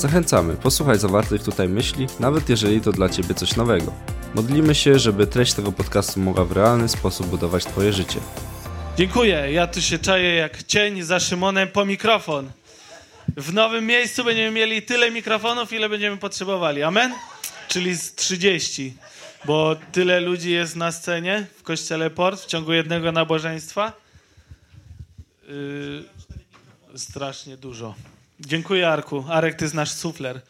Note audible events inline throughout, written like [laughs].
Zachęcamy, posłuchaj zawartych tutaj myśli, nawet jeżeli to dla Ciebie coś nowego. Modlimy się, żeby treść tego podcastu mogła w realny sposób budować Twoje życie. Dziękuję. Ja tu się czaję jak cień za Szymonem po mikrofon. W nowym miejscu będziemy mieli tyle mikrofonów, ile będziemy potrzebowali. Amen? Czyli z 30. Bo tyle ludzi jest na scenie w kościele Port w ciągu jednego nabożeństwa. Yy, strasznie dużo. Dziękuję, Arku. Arek, ty znasz sufler.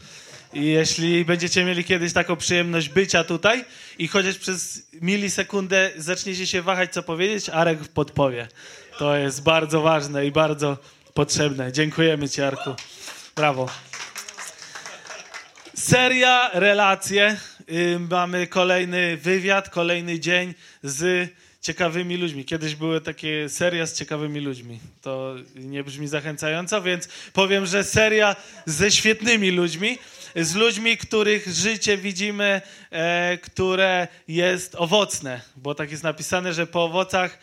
I jeśli będziecie mieli kiedyś taką przyjemność bycia tutaj i chociaż przez milisekundę zaczniecie się wahać, co powiedzieć, Arek podpowie. To jest bardzo ważne i bardzo potrzebne. Dziękujemy Ci, Arku. Brawo. Seria, relacje. Y, mamy kolejny wywiad, kolejny dzień z ciekawymi ludźmi. Kiedyś były takie seria z ciekawymi ludźmi. To nie brzmi zachęcająco, więc powiem, że seria ze świetnymi ludźmi z ludźmi, których życie widzimy, e, które jest owocne, bo tak jest napisane, że po owocach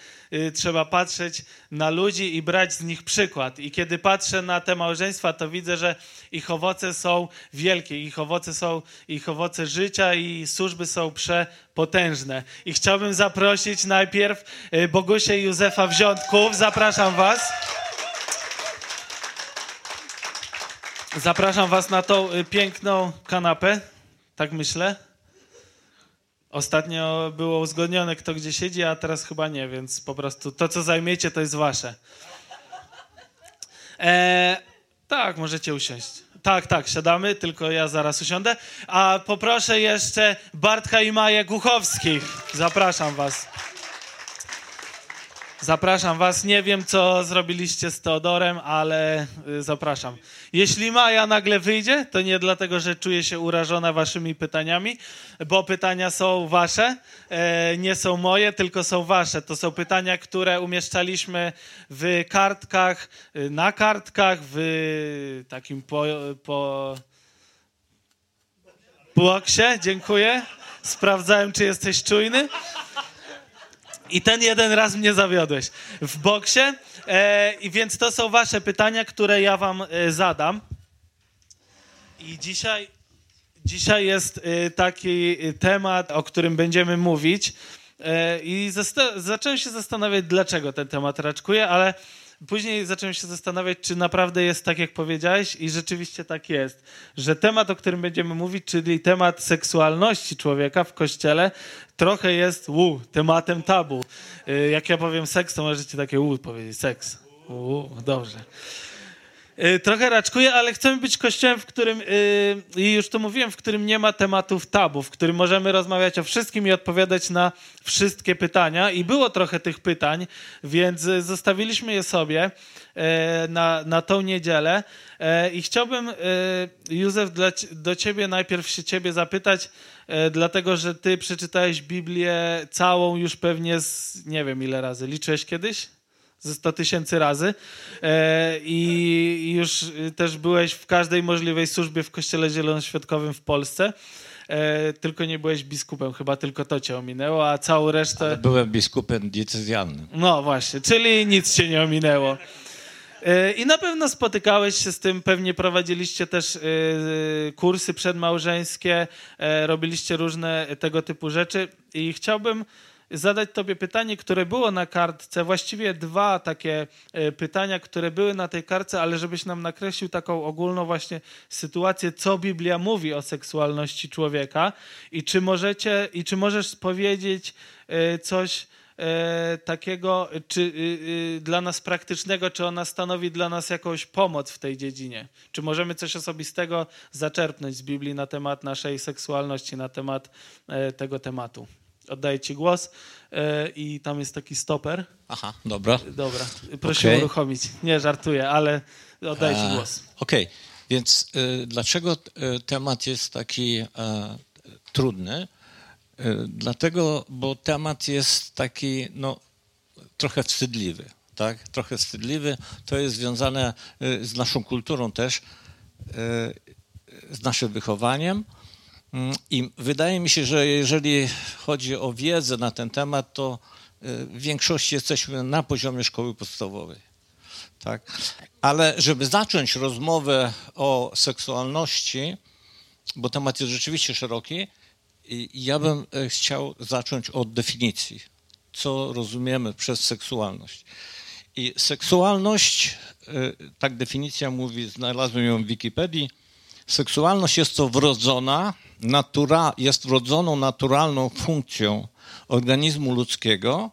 trzeba patrzeć na ludzi i brać z nich przykład. I kiedy patrzę na te małżeństwa, to widzę, że ich owoce są wielkie, ich owoce są, ich owoce życia i służby są przepotężne. I chciałbym zaprosić najpierw y, Bogusię i Józefa Wziątków. Zapraszam was. Zapraszam Was na tą y, piękną kanapę, tak myślę. Ostatnio było uzgodnione, kto gdzie siedzi, a teraz chyba nie, więc po prostu to, co zajmiecie, to jest Wasze. E, tak, możecie usiąść. Tak, tak, siadamy, tylko ja zaraz usiądę. A poproszę jeszcze Bartka i Maję Głuchowskich. Zapraszam Was. Zapraszam was. Nie wiem, co zrobiliście z Teodorem, ale y, zapraszam. Jeśli Maja nagle wyjdzie, to nie dlatego, że czuję się urażona waszymi pytaniami, bo pytania są wasze, e, nie są moje, tylko są wasze. To są pytania, które umieszczaliśmy w kartkach, y, na kartkach, w takim po, po. Dziękuję. Sprawdzałem, czy jesteś czujny. I ten jeden raz mnie zawiodłeś w boksie. E, I więc to są wasze pytania, które ja wam e, zadam. I dzisiaj, dzisiaj jest e, taki temat, o którym będziemy mówić. I zacząłem się zastanawiać, dlaczego ten temat raczkuje, ale Później zacząłem się zastanawiać, czy naprawdę jest tak, jak powiedziałeś, i rzeczywiście tak jest, że temat, o którym będziemy mówić, czyli temat seksualności człowieka w kościele, trochę jest u, tematem tabu. Y, jak ja powiem seks, to możecie takie u powiedzieć, seks. U, dobrze. Y, trochę raczkuję, ale chcemy być kościołem, w którym, y, i już to mówiłem, w którym nie ma tematów tabu, w którym możemy rozmawiać o wszystkim i odpowiadać na wszystkie pytania. I było trochę tych pytań, więc zostawiliśmy je sobie e, na, na tą niedzielę. I chciałbym, Józef, do ciebie najpierw się ciebie zapytać, dlatego że ty przeczytałeś Biblię całą już pewnie z, nie wiem ile razy, liczyłeś kiedyś? Ze 100 tysięcy razy e, i już też byłeś w każdej możliwej służbie w Kościele Zielonoświątkowym w Polsce. E, tylko nie byłeś biskupem, chyba tylko to cię ominęło, a całą resztę... Ale byłem biskupem diecezjalnym. No właśnie, czyli nic cię nie ominęło. E, I na pewno spotykałeś się z tym, pewnie prowadziliście też kursy przedmałżeńskie, robiliście różne tego typu rzeczy i chciałbym zadać Tobie pytanie, które było na kartce, właściwie dwa takie e, pytania, które były na tej kartce, ale żebyś nam nakreślił taką ogólną właśnie sytuację, co Biblia mówi o seksualności człowieka i czy możecie, i czy możesz powiedzieć e, coś e, takiego, czy dla nas praktycznego, czy ona stanowi dla nas jakąś pomoc w tej dziedzinie? Czy możemy coś osobistego zaczerpnąć z Biblii na temat naszej seksualności, na temat tego tematu? Oddaję ci głos e, i tam jest taki stoper. Aha, dobra. Dobra, proszę okay. uruchomić. Nie żartuję, ale oddaję ci e, głos. Okej, okay. więc y, dlaczego temat jest taki trudny? Dlatego, bo temat jest taki, no, trochę wstydliwy, tak? Trochę wstydliwy. To jest związane z naszą kulturą też, z naszym wychowaniem. Mm, I wydaje mi się, że jeżeli chodzi o wiedzę na ten temat, to w większości jesteśmy na poziomie szkoły podstawowej. Tak? Ale żeby zacząć rozmowę o seksualności, bo temat jest rzeczywiście szeroki, ja bym e, chciał zacząć od definicji. Co rozumiemy przez seksualność? I seksualność, e, tak definicja mówi, znalazłem ją w Wikipedii, seksualność jest to wrodzona, natura, jest wrodzoną naturalną funkcją organizmu ludzkiego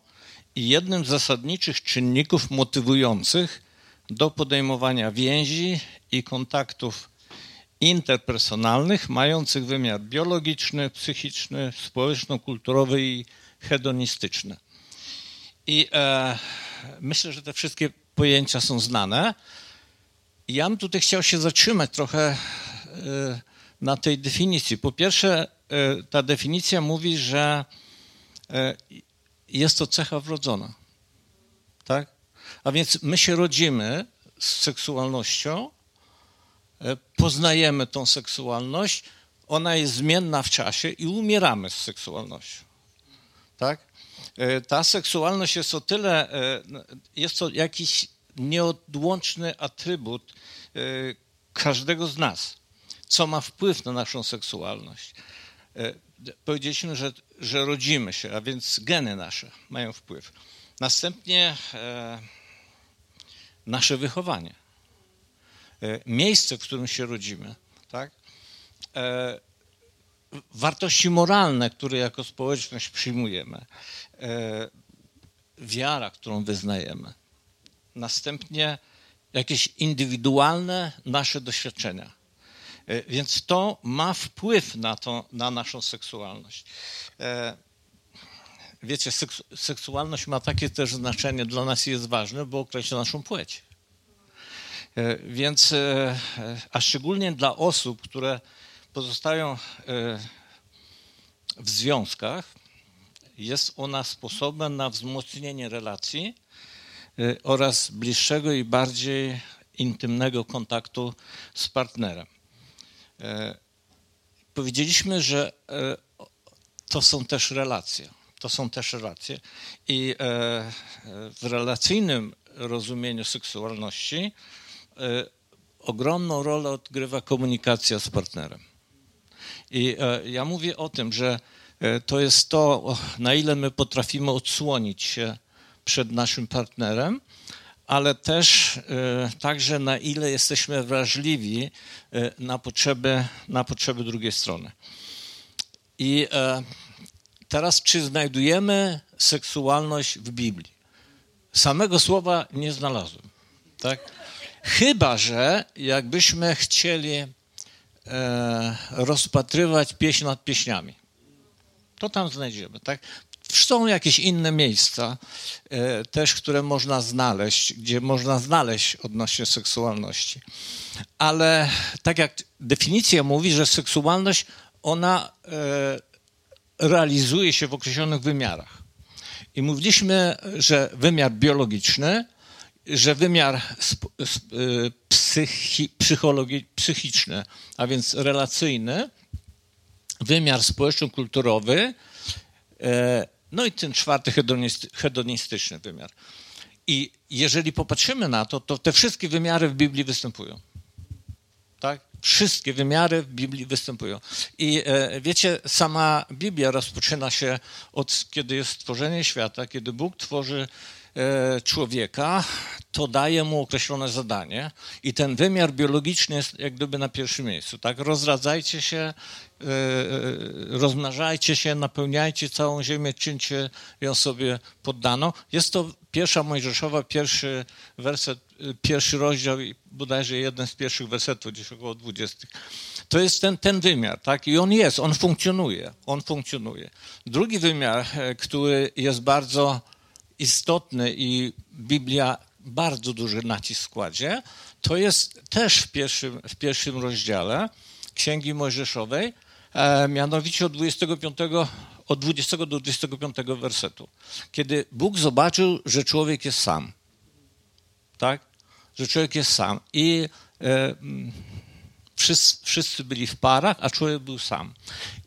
i jednym z zasadniczych czynników motywujących do podejmowania więzi i kontaktów interpersonalnych, mających wymiar biologiczny, psychiczny, społeczno-kulturowy i hedonistyczny. I e, myślę, że te wszystkie pojęcia są znane. Ja bym tutaj chciał się zatrzymać trochę e, na tej definicji. Po pierwsze, e, ta definicja mówi, że e, jest to cecha wrodzona. Tak? A więc my się rodzimy z seksualnością, e, poznajemy tą seksualność, ona jest zmienna w czasie i umieramy z seksualnością. Tak? Ta seksualność jest o tyle, jest to jakiś nieodłączny atrybut każdego z nas, co ma wpływ na naszą seksualność. Powiedzieliśmy, że, że rodzimy się, a więc geny nasze mają wpływ. Następnie nasze wychowanie, e, miejsce, w którym się rodzimy, tak? E, wartości moralne, które jako społeczność przyjmujemy, e, wiara, którą wyznajemy, następnie jakieś indywidualne nasze doświadczenia. Więc to ma wpływ na, to, na naszą seksualność wiecie, seksualność ma takie też znaczenie dla nas jest ważne, bo określa naszą płeć. E, więc, e, a szczególnie dla osób, które pozostają e, w związkach, jest ona sposobem na wzmocnienie relacji oraz bliższego i bardziej intymnego kontaktu z partnerem. Powiedzieliśmy, że to są też relacje to są też relacje. I e, w relacyjnym rozumieniu seksualności e, ogromną rolę odgrywa komunikacja z partnerem. I e, ja mówię o tym, że to jest to, na ile my potrafimy odsłonić się przed naszym partnerem, ale też także na ile jesteśmy wrażliwi na potrzeby, na potrzeby drugiej strony. I Teraz, czy znajdujemy seksualność w Biblii? Samego słowa nie znalazłem. Tak? Chyba, że jakbyśmy chcieli e, rozpatrywać pieśń nad pieśniami, to tam znajdziemy. Tak? Są jakieś inne miejsca e, też, które można znaleźć, gdzie można znaleźć odnośnie seksualności. Ale tak jak definicja mówi, że seksualność, ona e, realizuje się w określonych wymiarach. I mówiliśmy, że wymiar biologiczny, że wymiar y, psychi, psychiczny, a więc relacyjny, wymiar społeczno-kulturowy, e, no i ten czwarty hedonistyczny wymiar. I jeżeli popatrzymy na to, to te wszystkie wymiary w Biblii występują. Tak? Wszystkie wymiary w Biblii występują. I e, wiecie, sama Biblia rozpoczyna się od kiedy jest stworzenie świata, kiedy Bóg tworzy człowieka, to daje mu określone zadanie i ten wymiar biologiczny jest jak gdyby na pierwszym miejscu. Tak, rozradzajcie się, e, rozmnażajcie się, napełniajcie całą ziemię, czyńcie ją sobie poddaną. Jest to pierwsza Mojżeszowa, pierwszy werset, pierwszy rozdział i bodajże jeden z pierwszych wersetów, gdzieś około dwudziestych. To jest ten, ten wymiar, tak? I on jest, on funkcjonuje, on funkcjonuje. Drugi wymiar, e, który jest bardzo istotny i Biblia bardzo duży nacisk kładzie, to jest też w pierwszym, w pierwszym rozdziale Księgi Mojżeszowej, e, mianowicie od 25 od 20 do 25 wersetu. Kiedy Bóg zobaczył, że człowiek jest sam. Tak? Że człowiek jest sam. I e, wszyscy, wszyscy byli w parach, a człowiek był sam.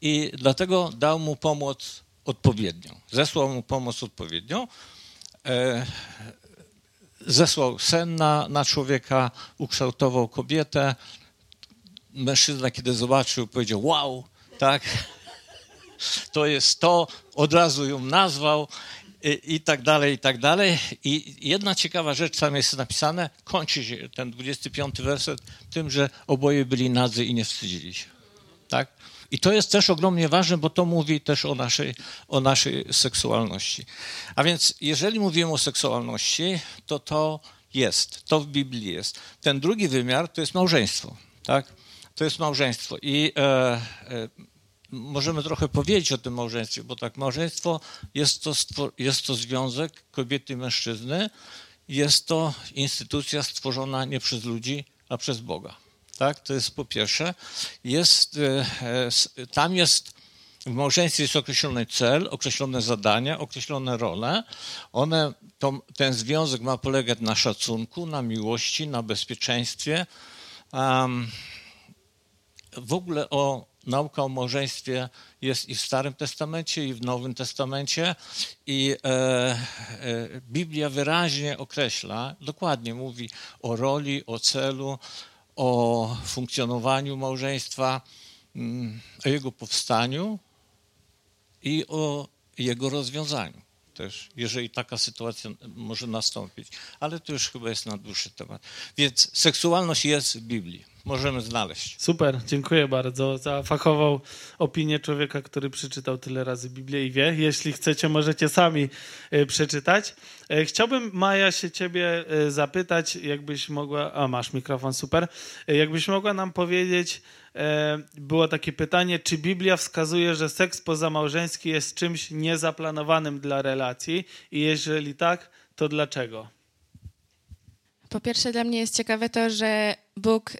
I dlatego dał mu pomoc odpowiednią. Zesłał mu pomoc odpowiednią. E, zesłał sen na, na człowieka, ukształtował kobietę. Mężczyzna, kiedy zobaczył, powiedział: Wow, tak, [laughs] to jest to, od razu ją nazwał i, i, tak dalej, i tak dalej. I jedna ciekawa rzecz, tam jest napisane, kończy się ten 25 werset tym, że oboje byli nadzy i nie wstydzili się. Tak? I to jest też ogromnie ważne, bo to mówi też o naszej, o naszej seksualności. A więc jeżeli mówimy o seksualności, to to jest, to w Biblii jest. Ten drugi wymiar to jest małżeństwo, tak? To jest małżeństwo i e, e, możemy trochę powiedzieć o tym małżeństwie, bo tak, małżeństwo jest to, jest to związek kobiety i mężczyzny, jest to instytucja stworzona nie przez ludzi, a przez Boga. Tak, to jest po pierwsze. Jest, e, e, tam jest w małżeństwie jest określony cel, określone zadania, określone role. One, to, ten związek ma polegać na szacunku, na miłości, na bezpieczeństwie. Um, w ogóle o nauka o małżeństwie jest i w Starym Testamencie, i w Nowym Testamencie. I e, e, Biblia wyraźnie określa, dokładnie mówi o roli, o celu, o funkcjonowaniu małżeństwa, mm, o jego powstaniu i o jego rozwiązaniu też, jeżeli taka sytuacja może nastąpić. Ale to już chyba jest na dłuższy temat. Więc seksualność jest w Biblii. Możemy znaleźć. Super, dziękuję bardzo za fachową opinię człowieka, który przeczytał tyle razy Biblię i wie. Jeśli chcecie, możecie sami y, przeczytać. Y, chciałbym, Maja, się ciebie y, zapytać, jakbyś mogła... A, masz mikrofon, super. Jakbyś mogła nam powiedzieć, było takie pytanie, czy Biblia wskazuje, że seks pozamałżeński jest czymś niezaplanowanym dla relacji i jeżeli tak, to dlaczego? Po pierwsze, dla mnie jest ciekawe to, że Bóg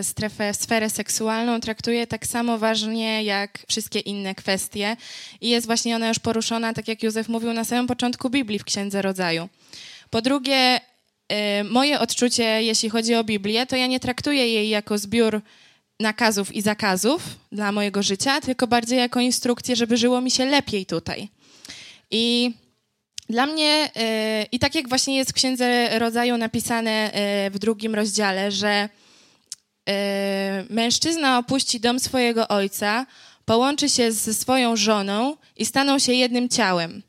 y, strefę, sferę seksualną traktuje tak samo ważnie jak wszystkie inne kwestie i jest właśnie ona już poruszona, tak jak Józef mówił na samym początku Biblii w Księdze Rodzaju. Po drugie, y, moje odczucie, jeśli chodzi o Biblię, to ja nie traktuję jej jako zbiór nakazów i zakazów dla mojego życia, tylko bardziej jako instrukcję, żeby żyło mi się lepiej tutaj. I dla mnie, yy, i tak jak właśnie jest w Księdze Rodzaju napisane yy, w drugim rozdziale, że yy, mężczyzna opuści dom swojego ojca, połączy się ze swoją żoną i staną się jednym ciałem.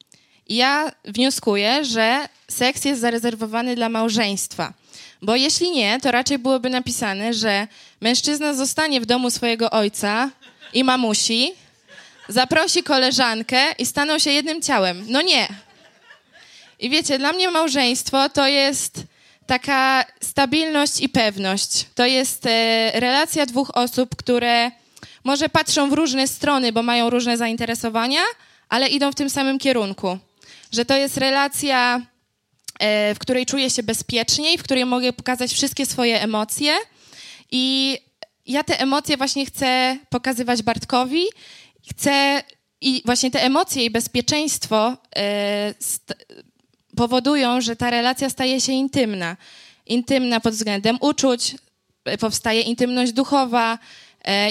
Ja wnioskuję, że seks jest zarezerwowany dla małżeństwa. Bo jeśli nie, to raczej byłoby napisane, że mężczyzna zostanie w domu swojego ojca i mamusi, zaprosi koleżankę i staną się jednym ciałem. No nie. I wiecie, dla mnie małżeństwo to jest taka stabilność i pewność. To jest e, relacja dwóch osób, które może patrzą w różne strony, bo mają różne zainteresowania, ale idą w tym samym kierunku. Że to jest relacja E, w której czuję się bezpieczniej, w której mogę pokazać wszystkie swoje emocje. I ja te emocje właśnie chcę pokazywać Bartkowi. Chcę i właśnie te emocje i bezpieczeństwo e, powodują, że ta relacja staje się intymna. Intymna pod względem uczuć, e, powstaje intymność duchowa,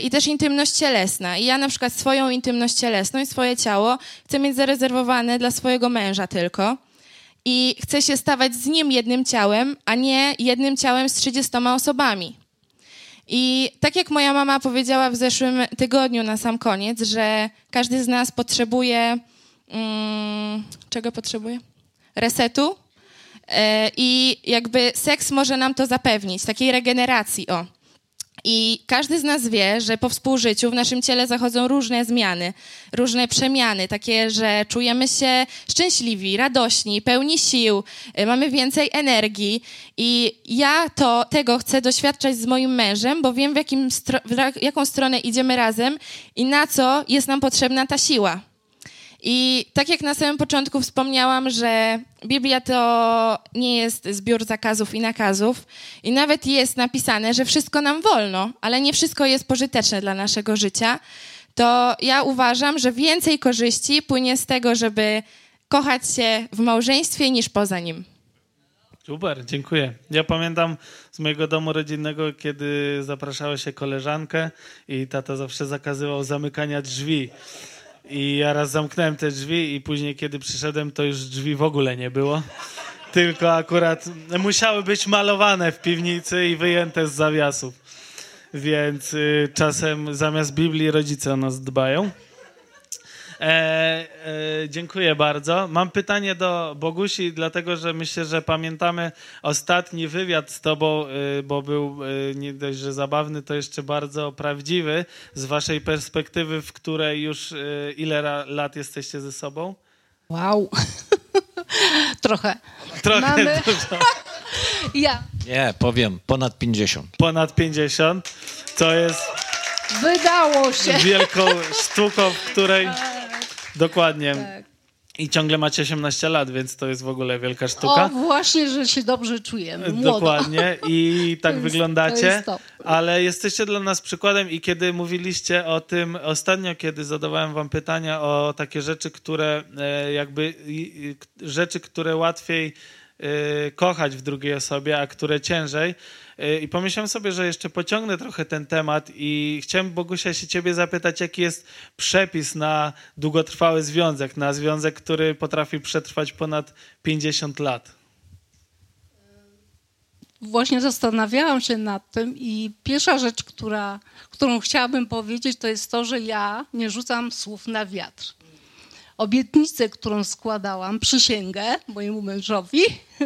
i też intymność cielesna. I ja na przykład swoją intymność cielesną i swoje ciało chcę mieć zarezerwowane dla swojego męża tylko i chce się stawać z nim jednym ciałem, a nie jednym ciałem z 30 osobami. I tak jak moja mama powiedziała w zeszłym tygodniu na sam koniec, że każdy z nas potrzebuje. Hmm, czego potrzebuje? Resetu. Yy, I jakby seks może nam to zapewnić, takiej regeneracji. O. I każdy z nas wie, że po współżyciu w naszym ciele zachodzą różne zmiany, różne przemiany, takie, że czujemy się szczęśliwi, radośni, pełni sił, y, mamy więcej energii. I ja to tego chcę doświadczać z moim mężem, bo wiem, w, jakim w jaką stronę idziemy razem i na co jest nam potrzebna ta siła. I tak jak na samym początku wspomniałam, że Biblia to nie jest zbiór zakazów i nakazów, i nawet jest napisane, że wszystko nam wolno, ale nie wszystko jest pożyteczne dla naszego życia, to ja uważam, że więcej korzyści płynie z tego, żeby kochać się w małżeństwie niż poza nim. Super, dziękuję. Ja pamiętam z mojego domu rodzinnego, kiedy zapraszała się koleżankę i tata zawsze zakazywał zamykania drzwi. I ja raz zamknąłem te drzwi i później, kiedy przyszedłem, to już drzwi w ogóle nie było. Tylko akurat musiały być malowane w piwnicy i wyjęte z zawiasów. Więc y, czasem zamiast Biblii rodzice o nas dbają. E, e, dziękuję bardzo. Mam pytanie do Bogusi, dlatego że myślę, że pamiętamy ostatni wywiad z Tobą, y, bo był y, nie dość, że zabawny, to jeszcze bardzo prawdziwy z Waszej perspektywy, w której już y, ile ra- lat jesteście ze sobą? Wow. [laughs] Trochę. Trochę Mamy-. [laughs] Ja. Nie, powiem, ponad 50. Ponad 50. To jest Wydało się. wielką sztuką, w której. [laughs] Dokładnie. Tak. I ciągle macie 18 lat, więc to jest w ogóle wielka O, sztuka. właśnie, że się dobrze czujemy. Młodo. Dokładnie i [laughs] tak jest- wyglądacie, jest ale jesteście dla nas przykładem i kiedy mówiliście o tym ostatnio, kiedy zadawałem wam pytania o takie rzeczy, które e, jakby rzeczy, które łatwiej kochać w drugiej osobie, a które ciężej. E, I pomyślałem sobie, że jeszcze pociągnę trochę ten temat i chciałem Bogusia się ciebie zapytać, jaki jest przepis na długotrwały związek, na związek, który potrafi przetrwać ponad 50 lat. Właśnie zastanawiałam się nad tym i pierwsza rzecz, która, którą chciałabym powiedzieć, to jest to, że ja nie rzucam słów na wiatr. Obietnicę, którą składałam, przysięgę mojemu mężowi,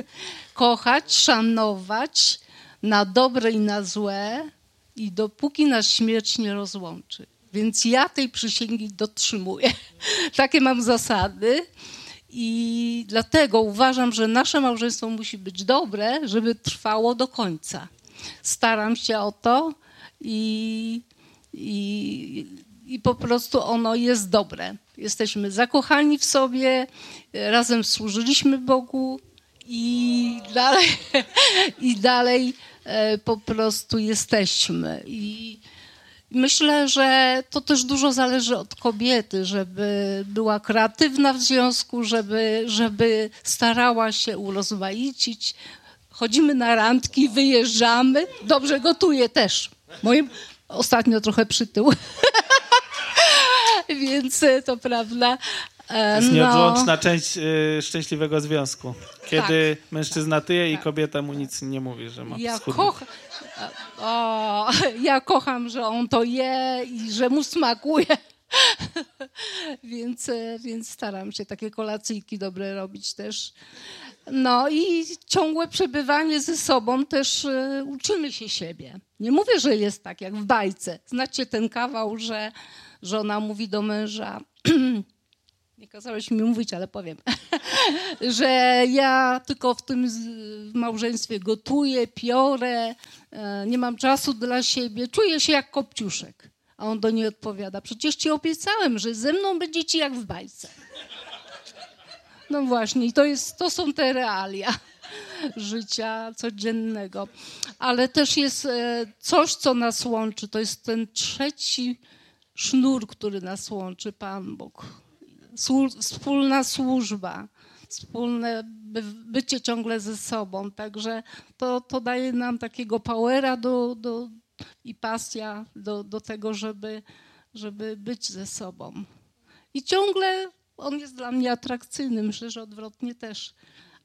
[laughs] kochać, szanować na dobre i na złe i dopóki nas śmierć nie rozłączy. Więc ja tej przysięgi dotrzymuję. [laughs] Takie mam zasady. I dlatego uważam, że nasze małżeństwo musi być dobre, żeby trwało do końca. Staram się o to i, i, i po prostu ono jest dobre. Jesteśmy zakochani w sobie, razem służyliśmy Bogu i dalej, [laughs] i dalej e, po prostu jesteśmy. I, Myślę, że to też dużo zależy od kobiety, żeby była kreatywna w związku, żeby, żeby starała się urozmaicić. Chodzimy na randki, wyjeżdżamy. Dobrze gotuję też. Moim ostatnio trochę przytył. [laughs] [laughs] Więc e, to prawda. E, jest no. nieodłączna część y, szczęśliwego związku. Kiedy mężczyzna tyje i kobieta mu nic nie mówi, że ma Tak. Ja o, [laughs] ja kocham, że on to je i że mu smakuje. [laughs] więc, więc staram się takie kolacyjki dobre robić też. No i ciągłe przebywanie ze sobą też e, uczymy się siebie. Nie mówię, że jest tak jak w bajce. Znacie ten kawał, że żona mówi do męża, [clears throat] nie kazałeś mi mówić, ale powiem, [laughs] że ja tylko w tym małżeństwie gotuję, piorę, e, nie mam czasu dla siebie, czuję się jak kopciuszek. A on do niej odpowiada, przecież ci obiecałem, że ze mną będzie ci jak w bajce. [laughs] No właśnie, to, jest, to są te realia [laughs] życia codziennego. Ale też jest e, coś, co nas łączy, to jest ten trzeci sznur, który nas łączy, Pan Bóg wspólna służba, wspólne by, bycie ciągle ze sobą. Także to, to daje nam takiego powera do, do, i pasja do, do tego, żeby, żeby być ze sobą. I ciągle on jest dla mnie atrakcyjny, myślę, że odwrotnie też.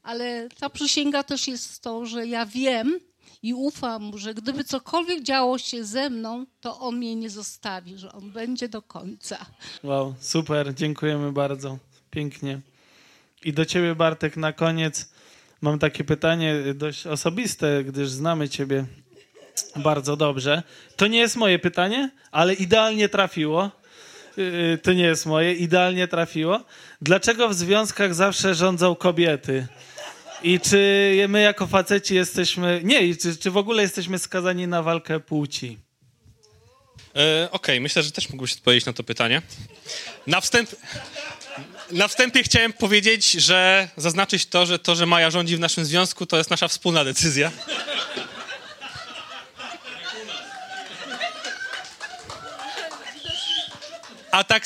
Ale ta przysięga też jest to, że ja wiem i ufam mu, że gdyby cokolwiek działo się ze mną, to on mnie nie zostawi, że on będzie do końca. Wow, super, dziękujemy bardzo. Pięknie. I do ciebie, Bartek, na koniec mam takie pytanie dość osobiste, gdyż znamy ciebie bardzo dobrze. To nie jest moje pytanie, ale idealnie trafiło. Yy, To nie jest moje, idealnie trafiło. Dlaczego w związkach zawsze rządzą kobiety? I czy my jako faceci jesteśmy. Nie, i czy, czy w ogóle jesteśmy skazani na walkę płci? E, Okej, myślę, że też mógłbyś odpowiedzieć na to pytanie. Na, wstęp, na wstępie chciałem powiedzieć, że zaznaczyć to, że to, że Maja rządzi w naszym związku, to jest nasza wspólna decyzja.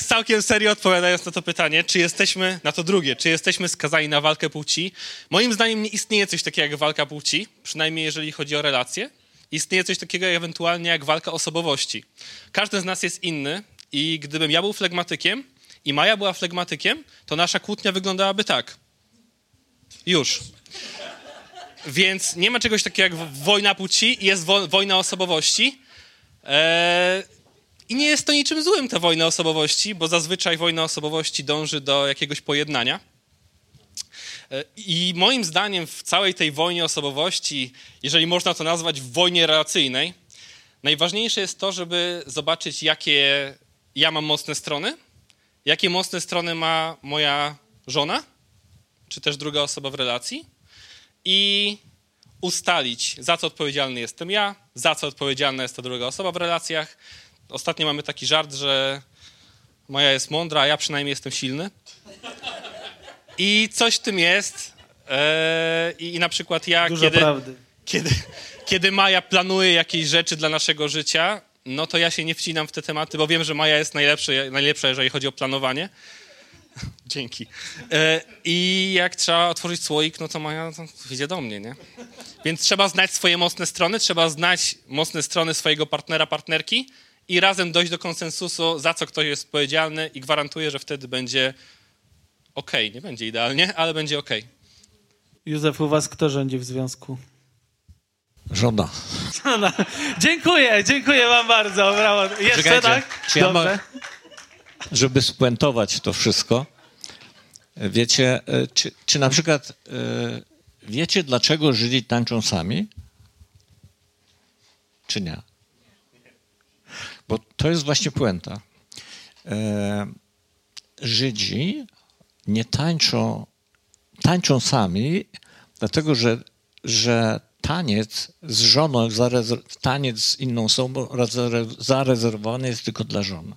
Całkiem serio odpowiadając na to pytanie, czy jesteśmy, na to drugie, czy jesteśmy skazani na walkę płci, moim zdaniem nie istnieje coś takiego jak walka płci, przynajmniej jeżeli chodzi o relacje. Istnieje coś takiego ewentualnie jak walka osobowości. Każdy z nas jest inny i gdybym ja był flegmatykiem i Maja była flegmatykiem, to nasza kłótnia wyglądałaby tak. Już. Więc nie ma czegoś takiego jak wojna płci, jest wo wojna osobowości. Eee, I nie jest to niczym złym, ta wojna osobowości, bo zazwyczaj wojna osobowości dąży do jakiegoś pojednania. Eee, I moim zdaniem w całej tej wojnie osobowości, jeżeli można to nazwać w wojnie relacyjnej, najważniejsze jest to, żeby zobaczyć, jakie ja mam mocne strony, jakie mocne strony ma moja żona, czy też druga osoba w relacji i ustalić, za co odpowiedzialny jestem ja, za co odpowiedzialna jest ta druga osoba w relacjach. Ostatnio mamy taki żart, że moja jest mądra, a ja przynajmniej jestem silny. I coś w tym jest. Eee, I na przykład ja, Dużo kiedy, prawdy. kiedy, kiedy Maja planuje jakieś rzeczy dla naszego życia, no to ja się nie wcinam w te tematy, bo wiem, że Maja jest najlepszy, najlepsza, jeżeli chodzi o planowanie. [laughs] Dzięki. E, I jak trzeba otworzyć słoik, no to Maja to idzie do mnie, nie? Więc trzeba znać swoje mocne strony, trzeba znać mocne strony swojego partnera, partnerki i razem dojść do konsensusu, za co ktoś jest odpowiedzialny i gwarantuję, że wtedy będzie ok. Nie będzie idealnie, ale będzie ok. Józef, u was kto rządzi w związku? Żona. No, dziękuję, dziękuję wam bardzo. Brawo. Jeszcze Czekajcie, tak? czy ja Dobrze. Żeby spuentować to wszystko, wiecie, e, czy, czy na przykład e, wiecie, dlaczego Żydzi tańczą sami? Czy nie? Bo to jest właśnie puenta. E, Żydzi nie tańczą, tańczą sami, dlatego że, że taniec z żoną, taniec z inną osobą zarez- zarezerwowany jest tylko dla żony.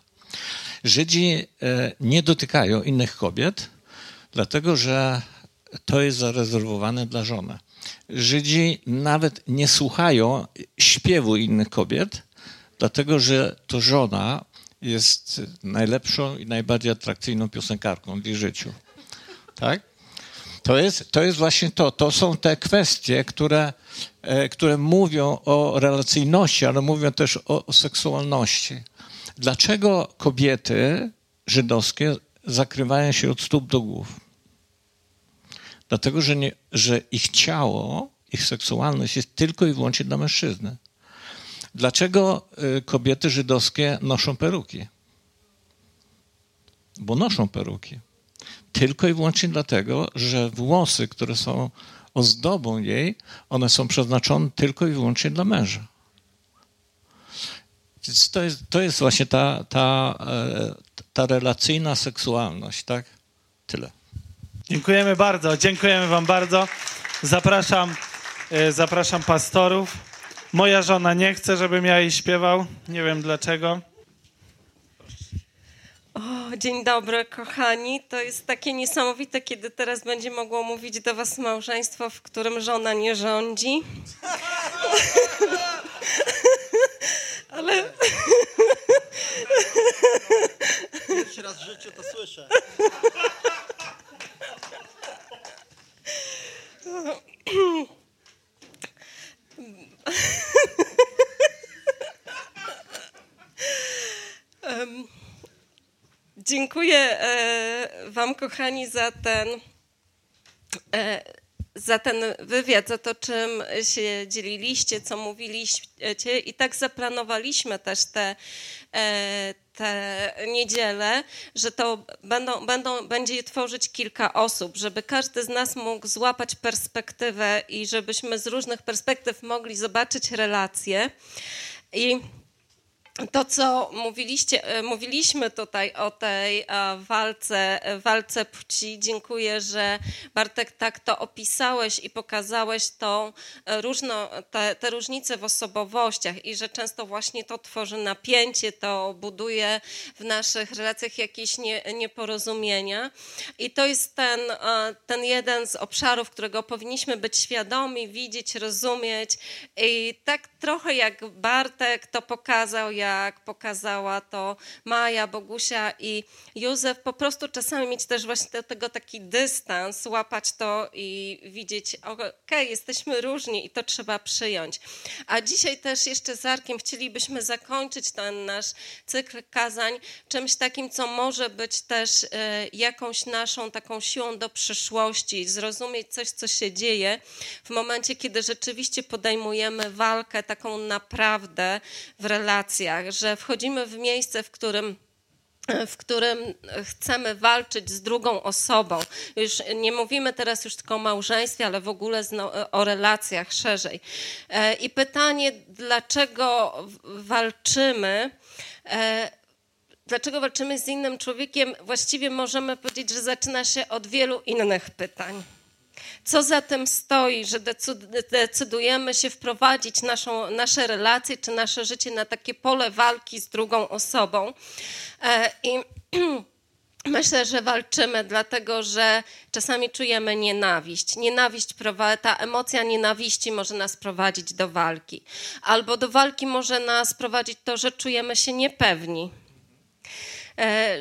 Żydzi e, nie dotykają innych kobiet, dlatego że to jest zarezerwowane dla żony. Żydzi nawet nie słuchają śpiewu innych kobiet, dlatego że to żona jest najlepszą i najbardziej atrakcyjną piosenkarką w ich życiu. Tak? To jest, to jest właśnie to. To są te kwestie, które, e, które mówią o relacyjności, ale mówią też o, o seksualności. Dlaczego kobiety żydowskie zakrywają się od stóp do głów? Dlatego, że, nie, że ich ciało, ich seksualność jest tylko i wyłącznie dla mężczyzny. Dlaczego y, kobiety żydowskie noszą peruki? Bo noszą peruki. Tylko i wyłącznie dlatego, że włosy, które są ozdobą jej, one są przeznaczone tylko i wyłącznie dla męża. Więc to jest, to jest właśnie ta, ta, e, ta relacyjna seksualność, tak? Tyle. Dziękujemy bardzo, dziękujemy wam bardzo. Zapraszam, e, zapraszam pastorów. Moja żona nie chce, żebym ja jej śpiewał. Nie wiem dlaczego. O, dzień dobry, kochani. To jest takie niesamowite, kiedy teraz będzie mogło mówić do Was małżeństwo, w którym żona nie rządzi. [laughs] Ale Pierwszy raz w życiu to słyszę. [clears throat] Dziękuję e, Wam, kochani, za ten, e, za ten wywiad, za to, czym się dzieliliście, co mówiliście. I tak zaplanowaliśmy też te, e, te niedziele, że to będą, będą, będzie je tworzyć kilka osób, żeby każdy z nas mógł złapać perspektywę i żebyśmy z różnych perspektyw mogli zobaczyć relacje. I to, co mówiliście, e, mówiliśmy tutaj o tej e, walce, e, walce płci, dziękuję, że Bartek tak to opisałeś i pokazałeś tą różno, te, te różnice w osobowościach i że często właśnie to tworzy napięcie, to buduje w naszych relacjach jakieś nie, nieporozumienia. I to jest ten, ten jeden z obszarów, którego powinniśmy być świadomi, widzieć, rozumieć. I tak trochę jak Bartek to pokazał, jak pokazała to Maja, Bogusia i Józef, po prostu czasami mieć też właśnie do tego taki dystans, łapać to i widzieć, okej, okay, jesteśmy różni i to trzeba przyjąć. A dzisiaj też jeszcze z Arkiem chcielibyśmy zakończyć ten nasz cykl kazań czymś takim, co może być też e, jakąś naszą taką siłą do przyszłości, zrozumieć coś, co się dzieje w momencie, kiedy rzeczywiście podejmujemy walkę taką naprawdę w relacjach, że wchodzimy w miejsce, w którym w którym chcemy walczyć z drugą osobą. Już nie mówimy teraz już tylko o małżeństwie, ale w ogóle o relacjach szerzej. E, I pytanie, dlaczego walczymy? E, dlaczego walczymy z innym człowiekiem? Właściwie możemy powiedzieć, że zaczyna się od wielu innych pytań. Co za tym stoi, że decydujemy się wprowadzić naszą, nasze relacje czy nasze życie na takie pole walki z drugą osobą? E, I [clears throat] Myślę, że walczymy, dlatego że czasami czujemy nienawiść. Nienawiść, ta emocja nienawiści może nas prowadzić do walki. Albo do walki może nas prowadzić to, że czujemy się niepewni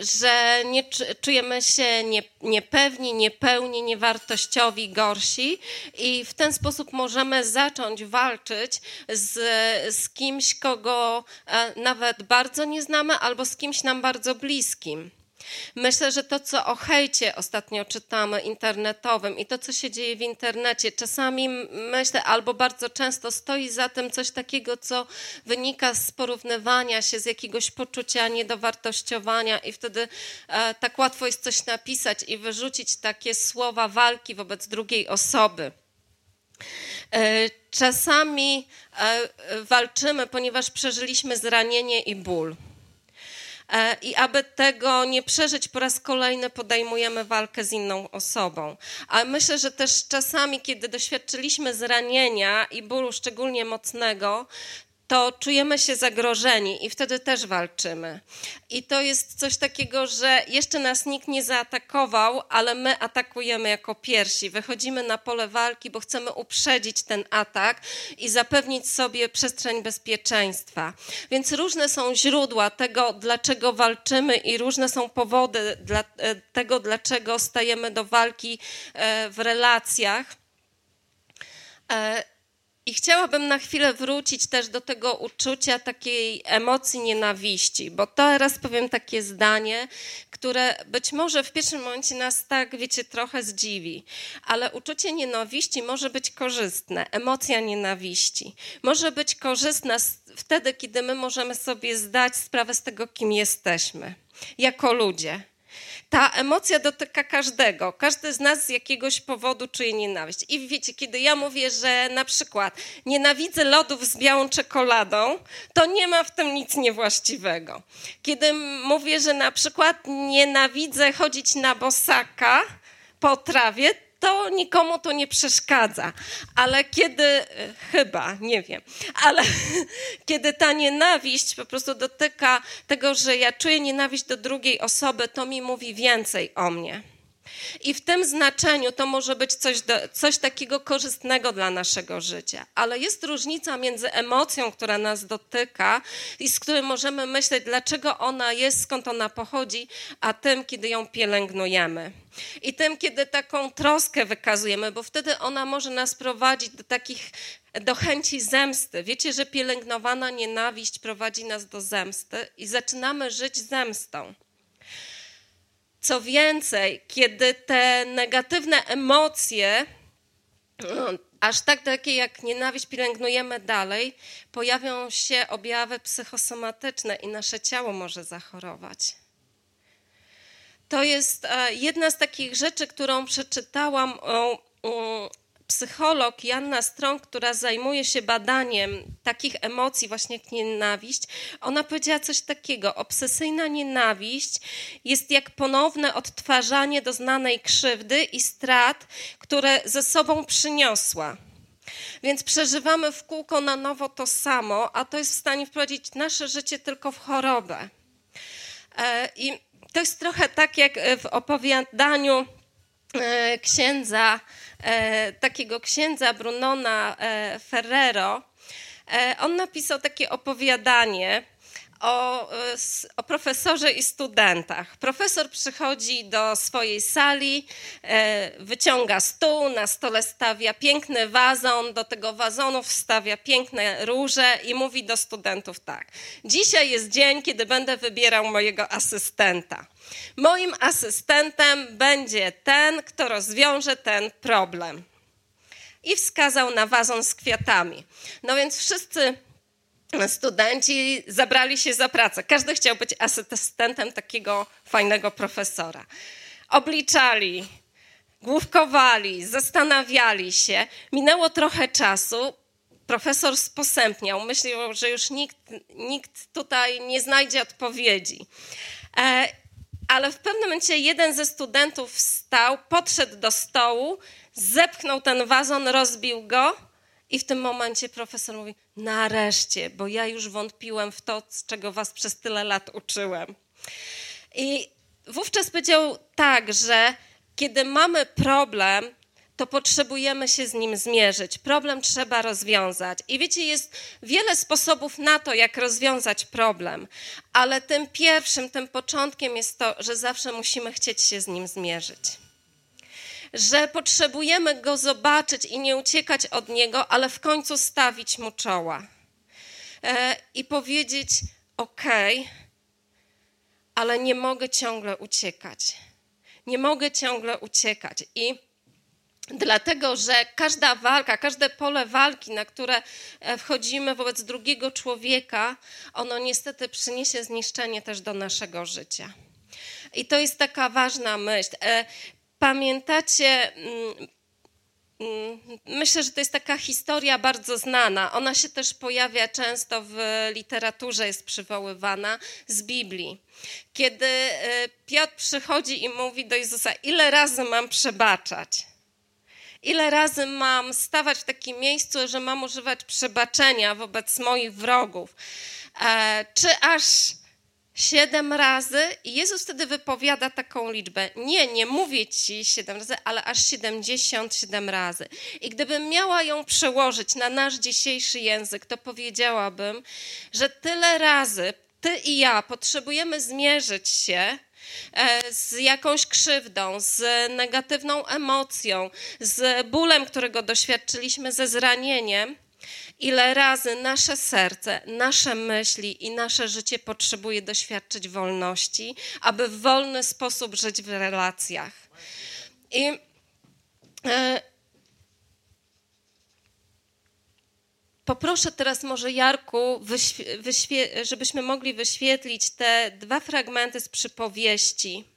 że nie czujemy się nie, niepewni, niepełni, niewartościowi, gorsi i w ten sposób możemy zacząć walczyć z, z kimś, kogo e, nawet bardzo nie znamy albo z kimś nam bardzo bliskim. Myślę, że to, co o hejcie ostatnio czytamy internetowym i to, co się dzieje w internecie, czasami myślę, albo bardzo często stoi za tym coś takiego, co wynika z porównywania się, z jakiegoś poczucia niedowartościowania, i wtedy e, tak łatwo jest coś napisać i wyrzucić takie słowa walki wobec drugiej osoby. E, czasami e, walczymy, ponieważ przeżyliśmy zranienie i ból. E, I aby tego nie przeżyć po raz kolejny, podejmujemy walkę z inną osobą. A myślę, że też czasami, kiedy doświadczyliśmy zranienia i bólu szczególnie mocnego, to czujemy się zagrożeni i wtedy też walczymy. I to jest coś takiego, że jeszcze nas nikt nie zaatakował, ale my atakujemy jako pierwsi. Wychodzimy na pole walki, bo chcemy uprzedzić ten atak i zapewnić sobie przestrzeń bezpieczeństwa. Więc różne są źródła tego, dlaczego walczymy, i różne są powody dla, e, tego, dlaczego stajemy do walki e, w relacjach. I chciałabym na chwilę wrócić też do tego uczucia takiej emocji nienawiści, bo teraz powiem takie zdanie, które być może w pierwszym momencie nas tak, wiecie, trochę zdziwi, ale uczucie nienawiści może być korzystne, emocja nienawiści może być korzystna wtedy, kiedy my możemy sobie zdać sprawę z tego, kim jesteśmy, jako ludzie ta emocja dotyka każdego. Każdy z nas z jakiegoś powodu czuje nienawiść. I wiecie, kiedy ja mówię, że na przykład nienawidzę lodów z białą czekoladą, to nie ma w tym nic niewłaściwego. Kiedy mówię, że na przykład nienawidzę chodzić na bosaka po trawie, to nikomu to nie przeszkadza. Ale kiedy, e, chyba, nie wiem, ale [laughs] kiedy ta nienawiść po prostu dotyka tego, że ja czuję nienawiść do drugiej osoby, to mi mówi więcej o mnie. I w tym znaczeniu to może być coś, do, coś takiego korzystnego dla naszego życia. Ale jest różnica między emocją, która nas dotyka i z którą możemy myśleć, dlaczego ona jest, skąd ona pochodzi, a tym, kiedy ją pielęgnujemy. I tym, kiedy taką troskę wykazujemy, bo wtedy ona może nas prowadzić do takich do chęci zemsty. Wiecie, że pielęgnowana nienawiść prowadzi nas do zemsty i zaczynamy żyć zemstą. Co więcej, kiedy te negatywne emocje, aż tak takie jak nienawiść, pielęgnujemy dalej, pojawią się objawy psychosomatyczne i nasze ciało może zachorować. To jest e, jedna z takich rzeczy, którą przeczytałam o psycholog Janna Strong, która zajmuje się badaniem takich emocji właśnie jak nienawiść, ona powiedziała coś takiego. Obsesyjna nienawiść jest jak ponowne odtwarzanie doznanej krzywdy i strat, które ze sobą przyniosła. Więc przeżywamy w kółko na nowo to samo, a to jest w stanie wprowadzić nasze życie tylko w chorobę. E, I to jest trochę tak jak w opowiadaniu księdza E, takiego księdza Brunona e, Ferrero. E, on napisał takie opowiadanie o, o, profesorze i studentach. Profesor przychodzi do swojej sali, e, wyciąga stół, na stole stawia piękny wazon, do tego wazonu wstawia piękne róże i mówi do studentów tak. Dzisiaj jest dzień, kiedy będę wybierał mojego asystenta. Moim asystentem będzie ten, kto rozwiąże ten problem. I wskazał na wazon z kwiatami. No więc wszyscy studenci zabrali się za pracę. Każdy chciał być asystentem takiego fajnego profesora. Obliczali, główkowali, zastanawiali się. Minęło trochę czasu. Profesor sposępniał, myślał, że już nikt, nikt tutaj nie znajdzie odpowiedzi. E, ale w pewnym momencie jeden ze studentów wstał, podszedł do stołu, zepchnął ten wazon, rozbił go i w tym momencie profesor mówi: Nareszcie, bo ja już wątpiłem w to, z czego was przez tyle lat uczyłem. I wówczas powiedział tak, że kiedy mamy problem, to potrzebujemy się z nim zmierzyć. Problem trzeba rozwiązać. I wiecie, jest wiele sposobów na to, jak rozwiązać problem, ale tym pierwszym, tym początkiem jest to, że zawsze musimy chcieć się z nim zmierzyć że potrzebujemy go zobaczyć i nie uciekać od niego, ale w końcu stawić mu czoła e, i powiedzieć: OK, ale nie mogę ciągle uciekać. Nie mogę ciągle uciekać. I Dlatego, że każda walka, każde pole walki, na które e, wchodzimy wobec drugiego człowieka, ono niestety przyniesie zniszczenie też do naszego życia. I to jest taka ważna myśl. Pamiętacie, mm, mm, myślę, że to jest taka historia bardzo znana. Ona się też pojawia często w literaturze, jest przywoływana z Biblii. Kiedy e, Piotr przychodzi i mówi do Jezusa: Ile razy mam przebaczać? Ile razy mam stawać w takim miejscu, że mam używać przebaczenia wobec moich wrogów? E, czy aż Siedem razy i Jezus wtedy wypowiada taką liczbę. Nie, nie mówię ci siedem razy, ale aż siedemdziesiąt siedem razy. I gdybym miała ją przełożyć na nasz dzisiejszy język, to powiedziałabym, że tyle razy ty i ja potrzebujemy zmierzyć się e, z jakąś krzywdą, z negatywną emocją, z bólem, którego doświadczyliśmy, ze zranieniem, ile razy nasze serce, nasze myśli i nasze życie potrzebuje doświadczyć wolności, aby w wolny sposób żyć w relacjach. I e, poproszę teraz może Jarku, żebyśmy mogli wyświetlić te dwa fragmenty z przypowieści.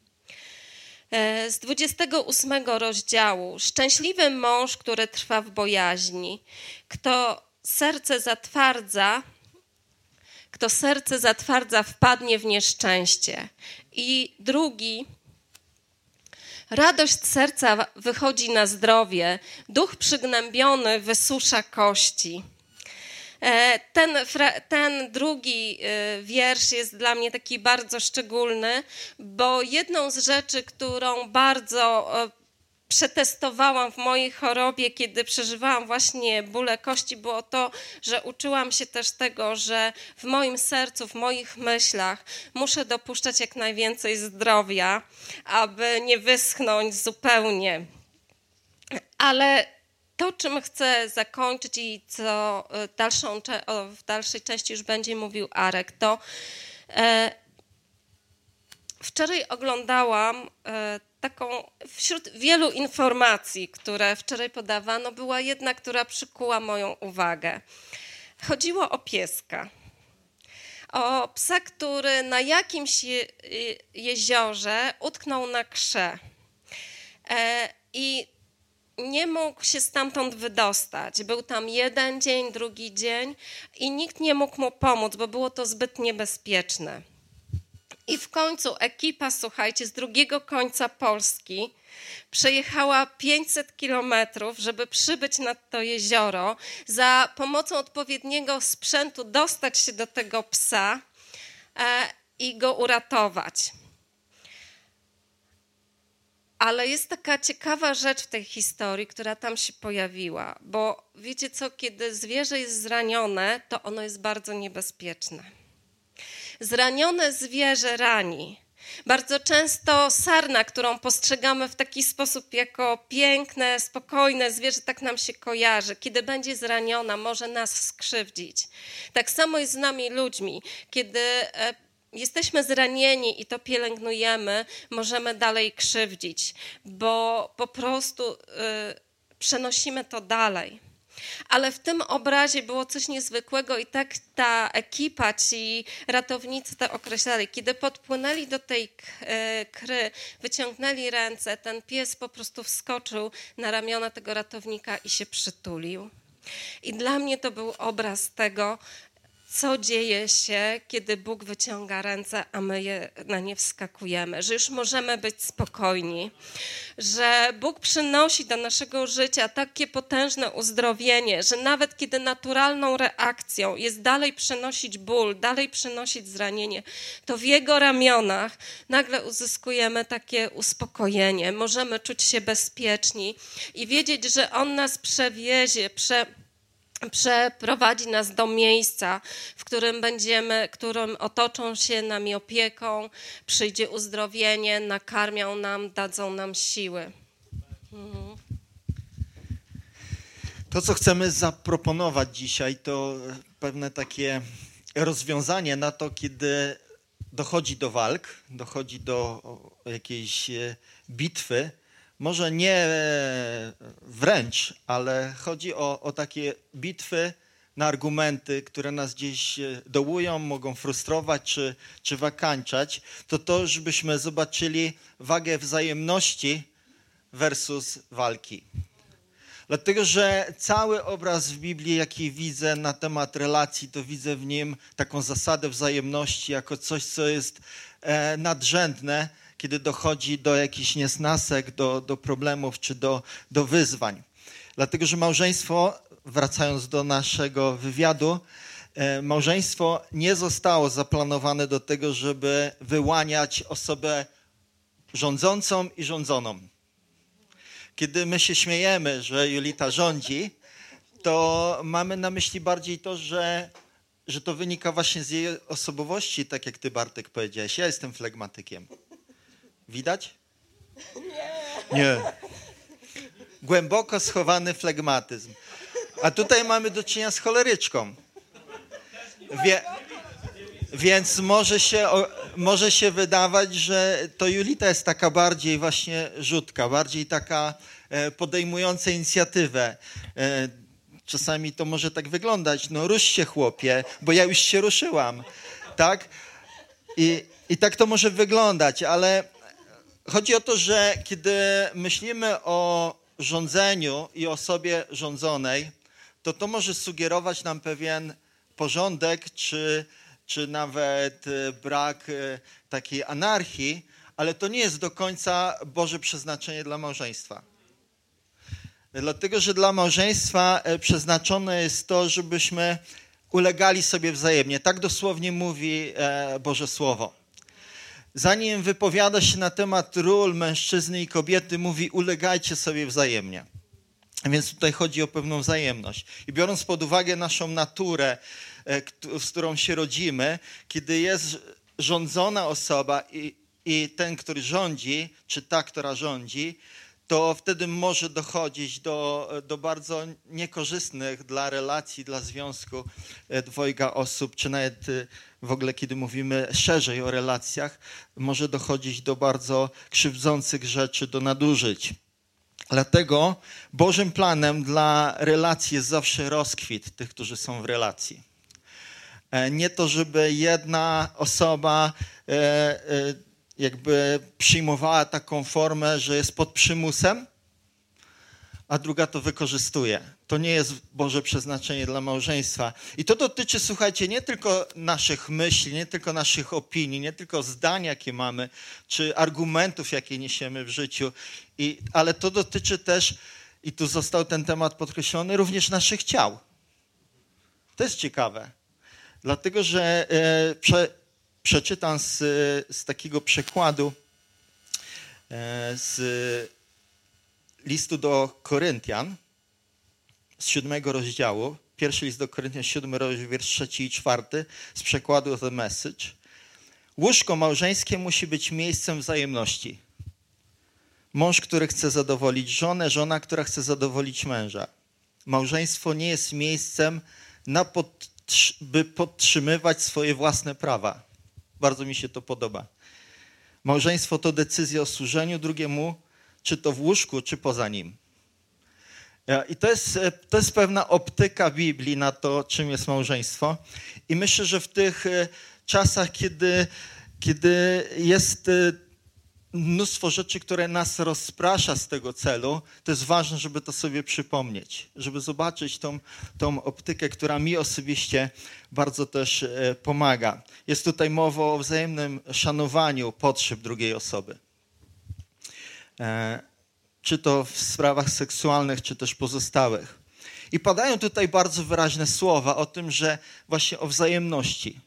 E, z 28 rozdziału. Szczęśliwy mąż, który trwa w bojaźni. Kto serce zatwardza, kto serce zatwardza, wpadnie w nieszczęście. I drugi, radość serca wychodzi na zdrowie, duch przygnębiony wysusza kości. E, ten, ten drugi e, wiersz jest dla mnie taki bardzo szczególny, bo jedną z rzeczy, którą bardzo e, przetestowałam w mojej chorobie, kiedy przeżywałam właśnie bóle kości, było to, że uczyłam się też tego, że w moim sercu, w moich myślach muszę dopuszczać jak najwięcej zdrowia, aby nie wyschnąć zupełnie. Ale to, czym chcę zakończyć i co e, dalszą, w dalszej części już będzie mówił Arek, to e, wczoraj oglądałam e, taką, wśród wielu informacji, które wczoraj podawano, była jedna, która przykuła moją uwagę. Chodziło o pieska. O psa, który na jakimś je, jeziorze utknął na krze. I nie mógł się stamtąd wydostać. Był tam jeden dzień, drugi dzień i nikt nie mógł mu pomóc, bo było to zbyt niebezpieczne. I w końcu ekipa, słuchajcie, z drugiego końca Polski przejechała 500 kilometrów, żeby przybyć nad to jezioro, za pomocą odpowiedniego sprzętu dostać się do tego psa e, i go uratować. Ale jest taka ciekawa rzecz w tej historii, która tam się pojawiła, bo wiecie co, kiedy zwierzę jest zranione, to ono jest bardzo niebezpieczne Zranione zwierzę rani. Bardzo często sarna, którą postrzegamy w taki sposób jako piękne, spokojne zwierzę, tak nam się kojarzy. Kiedy będzie zraniona, może nas skrzywdzić. Tak samo jest z nami ludźmi. Kiedy e, jesteśmy zranieni i to pielęgnujemy, możemy dalej krzywdzić, bo po prostu y, przenosimy to dalej. Ale w tym obrazie było coś niezwykłego i tak ta ekipa, ci ratownicy to określali. Kiedy podpłynęli do tej e, kry, wyciągnęli ręce, ten pies po prostu wskoczył na ramiona tego ratownika i się przytulił. I dla mnie to był obraz tego, co dzieje się, kiedy Bóg wyciąga ręce, a my je, na nie wskakujemy, że już możemy być spokojni, że Bóg przynosi do naszego życia takie potężne uzdrowienie, że nawet kiedy naturalną reakcją jest dalej przynosić ból, dalej przynosić zranienie, to w Jego ramionach nagle uzyskujemy takie uspokojenie, możemy czuć się bezpieczni i wiedzieć, że On nas przewiezie, prze przeprowadzi nas do miejsca, w którym będziemy, którym otoczą się nami opieką, przyjdzie uzdrowienie, nakarmią nam, dadzą nam siły. Mhm. To, co chcemy zaproponować dzisiaj, to pewne takie rozwiązanie na to, kiedy dochodzi do walk, dochodzi do jakiejś e, bitwy, może nie e, wręcz, ale chodzi o, o takie bitwy na argumenty, które nas gdzieś e, dołują, mogą frustrować czy, czy wakańczać, to to, żebyśmy zobaczyli wagę wzajemności versus walki. Dlatego, że cały obraz w Biblii, jaki widzę na temat relacji, to widzę w nim taką zasadę wzajemności jako coś, co jest e, nadrzędne, kiedy dochodzi do jakichś niesnasek, do, do problemów czy do, do wyzwań. Dlatego, że małżeństwo, wracając do naszego wywiadu, e, małżeństwo nie zostało zaplanowane do tego, żeby wyłaniać osobę rządzącą i rządzoną. Kiedy my się śmiejemy, że Julita rządzi, to mamy na myśli bardziej to, że, że to wynika właśnie z jej osobowości, tak jak ty Bartek powiedziałeś. Ja jestem flegmatykiem. Widać? Nie. Nie. Głęboko schowany flegmatyzm. A tutaj mamy do czynienia z choleryczką. Wie, więc może się, może się wydawać, że to Julita jest taka bardziej właśnie rzutka, bardziej taka e, podejmująca inicjatywę. E, czasami to może tak wyglądać, no rusz się chłopie, bo ja już się ruszyłam, tak? I, i tak to może wyglądać, ale Chodzi o to, że kiedy myślimy o rządzeniu i osobie rządzonej, to to może sugerować nam pewien porządek, czy, czy nawet e, brak e, takiej anarchii, ale to nie jest do końca Boże przeznaczenie dla małżeństwa. Dlatego, że dla małżeństwa e, przeznaczone jest to, żebyśmy ulegali sobie wzajemnie. Tak dosłownie mówi Boże Słowo zanim wypowiada się na temat ról mężczyzny i kobiety, mówi ulegajcie sobie wzajemnie. Więc tutaj chodzi o pewną wzajemność. I biorąc pod uwagę naszą naturę, e, z którą się rodzimy, kiedy jest rządzona osoba i, i ten, który rządzi, czy ta, która rządzi, to wtedy może dochodzić do, do bardzo niekorzystnych dla relacji, dla związku e, dwojga osób, czy nawet e, w ogóle, kiedy mówimy szerzej o relacjach, może dochodzić do bardzo krzywdzących rzeczy, do nadużyć. Dlatego Bożym planem dla relacji jest zawsze rozkwit tych, którzy są w relacji. E, nie to, żeby jedna osoba jakby przyjmowała taką formę, że jest pod przymusem, a druga to wykorzystuje. To nie jest Boże przeznaczenie dla małżeństwa. I to dotyczy, słuchajcie, nie tylko naszych myśli, nie tylko naszych opinii, nie tylko zdań, jakie mamy, czy argumentów, jakie niesiemy w życiu, I, ale to dotyczy też, i tu został ten temat podkreślony, również naszych ciał. To jest ciekawe. Dlatego, że e, prze, przeczytam z, z takiego przekładu e, z listu do Koryntian z siódmego rozdziału. Pierwszy list do Koryntian, siódmy rozdział, wiersz trzeci i czwarty z przekładu The Message. Łóżko małżeńskie musi być miejscem wzajemności. Mąż, który chce zadowolić żonę, żona, która chce zadowolić męża. Małżeństwo nie jest miejscem, na by podtrzymywać swoje własne prawa. Bardzo mi się to podoba. Małżeństwo to decyzja o służeniu drugiemu, czy to w łóżku, czy poza nim. I to jest, to jest pewna optyka Biblii na to, czym jest małżeństwo. I myślę, że w tych e, czasach, kiedy, kiedy jest e, mnóstwo rzeczy, które nas rozprasza z tego celu, to jest ważne, żeby to sobie przypomnieć, żeby zobaczyć tą, tą optykę, która mi osobiście bardzo też e, pomaga. Jest tutaj mowa o wzajemnym szanowaniu potrzeb drugiej osoby. E, czy to w sprawach seksualnych, czy też pozostałych. I padają tutaj bardzo wyraźne słowa o tym, że właśnie o wzajemności.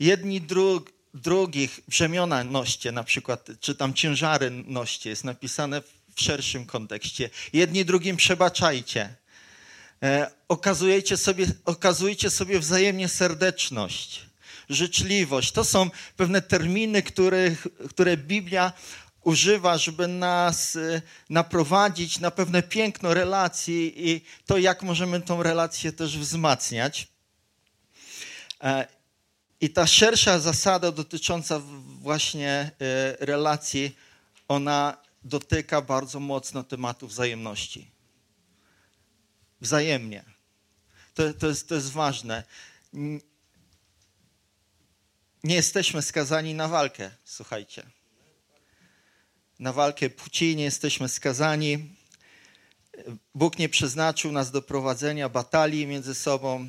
Jedni dru drugich brzemiona noście, na przykład, czy tam ciężary noście, jest napisane w szerszym kontekście. Jedni drugim przebaczajcie. E, okazujecie, sobie, okazujcie sobie wzajemnie serdeczność, życzliwość. To są pewne terminy, których, które Biblia używa, żeby nas e, naprowadzić na pewne piękno relacji i to, jak możemy tą relację też wzmacniać. E, i ta szersza zasada dotycząca właśnie e, relacji, ona dotyka bardzo mocno tematu wzajemności. Wzajemnie. To, to, jest, to jest ważne. Nie jesteśmy skazani na walkę, słuchajcie. Na walkę płci nie jesteśmy skazani. Bóg nie przeznaczył nas do prowadzenia batalii między sobą.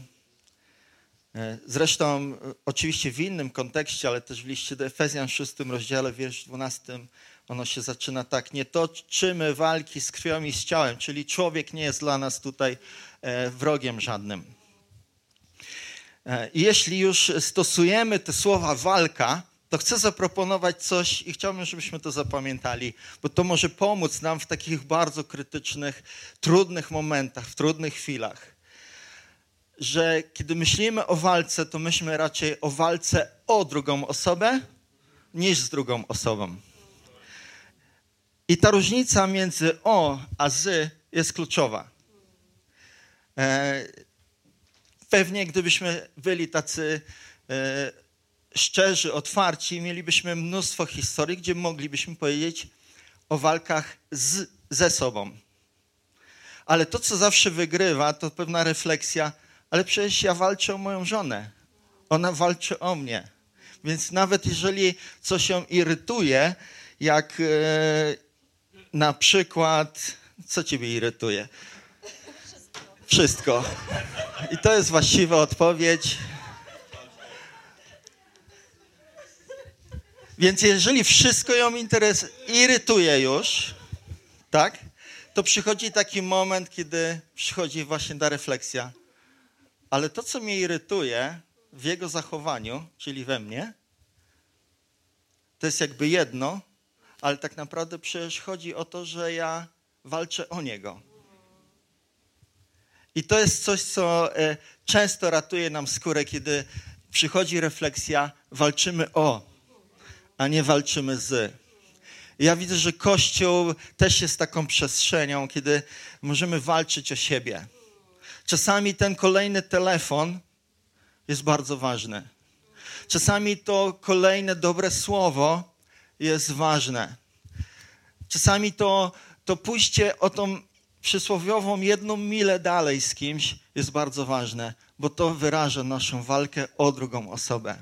E, zresztą e, oczywiście w innym kontekście, ale też w liście do Efezjan w 6 rozdziale, wiersz 12, ono się zaczyna tak, nie toczymy walki z krwią i z ciałem, czyli człowiek nie jest dla nas tutaj e, wrogiem żadnym. I jeśli już stosujemy te słowa walka, to chcę zaproponować coś i chciałbym, żebyśmy to zapamiętali, bo to może pomóc nam w takich bardzo krytycznych, trudnych momentach, w trudnych chwilach że kiedy myślimy o walce, to myślimy raczej o walce o drugą osobę niż z drugą osobą. I ta różnica między o a z jest kluczowa. E, pewnie gdybyśmy byli tacy e, szczerzy, otwarci, mielibyśmy mnóstwo historii, gdzie moglibyśmy powiedzieć o walkach z, ze sobą. Ale to, co zawsze wygrywa, to pewna refleksja, ale przecież ja walczę o moją żonę. Ona walczy o mnie. Więc nawet jeżeli coś ją irytuje, jak e, na przykład, co ciebie irytuje? Wszystko. I to jest właściwa odpowiedź. Więc jeżeli wszystko ją interes irytuje już, tak, to przychodzi taki moment, kiedy przychodzi właśnie ta refleksja. Ale to, co mnie irytuje w jego zachowaniu, czyli we mnie, to jest jakby jedno, ale tak naprawdę przecież chodzi o to, że ja walczę o niego. I to jest coś, co e, często ratuje nam skórę, kiedy przychodzi refleksja, walczymy o, a nie walczymy z. Ja widzę, że Kościół też jest taką przestrzenią, kiedy możemy walczyć o siebie Czasami ten kolejny telefon jest bardzo ważny. Czasami to kolejne dobre słowo jest ważne. Czasami to, to pójście o tą przysłowiową jedną milę dalej z kimś jest bardzo ważne, bo to wyraża naszą walkę o drugą osobę.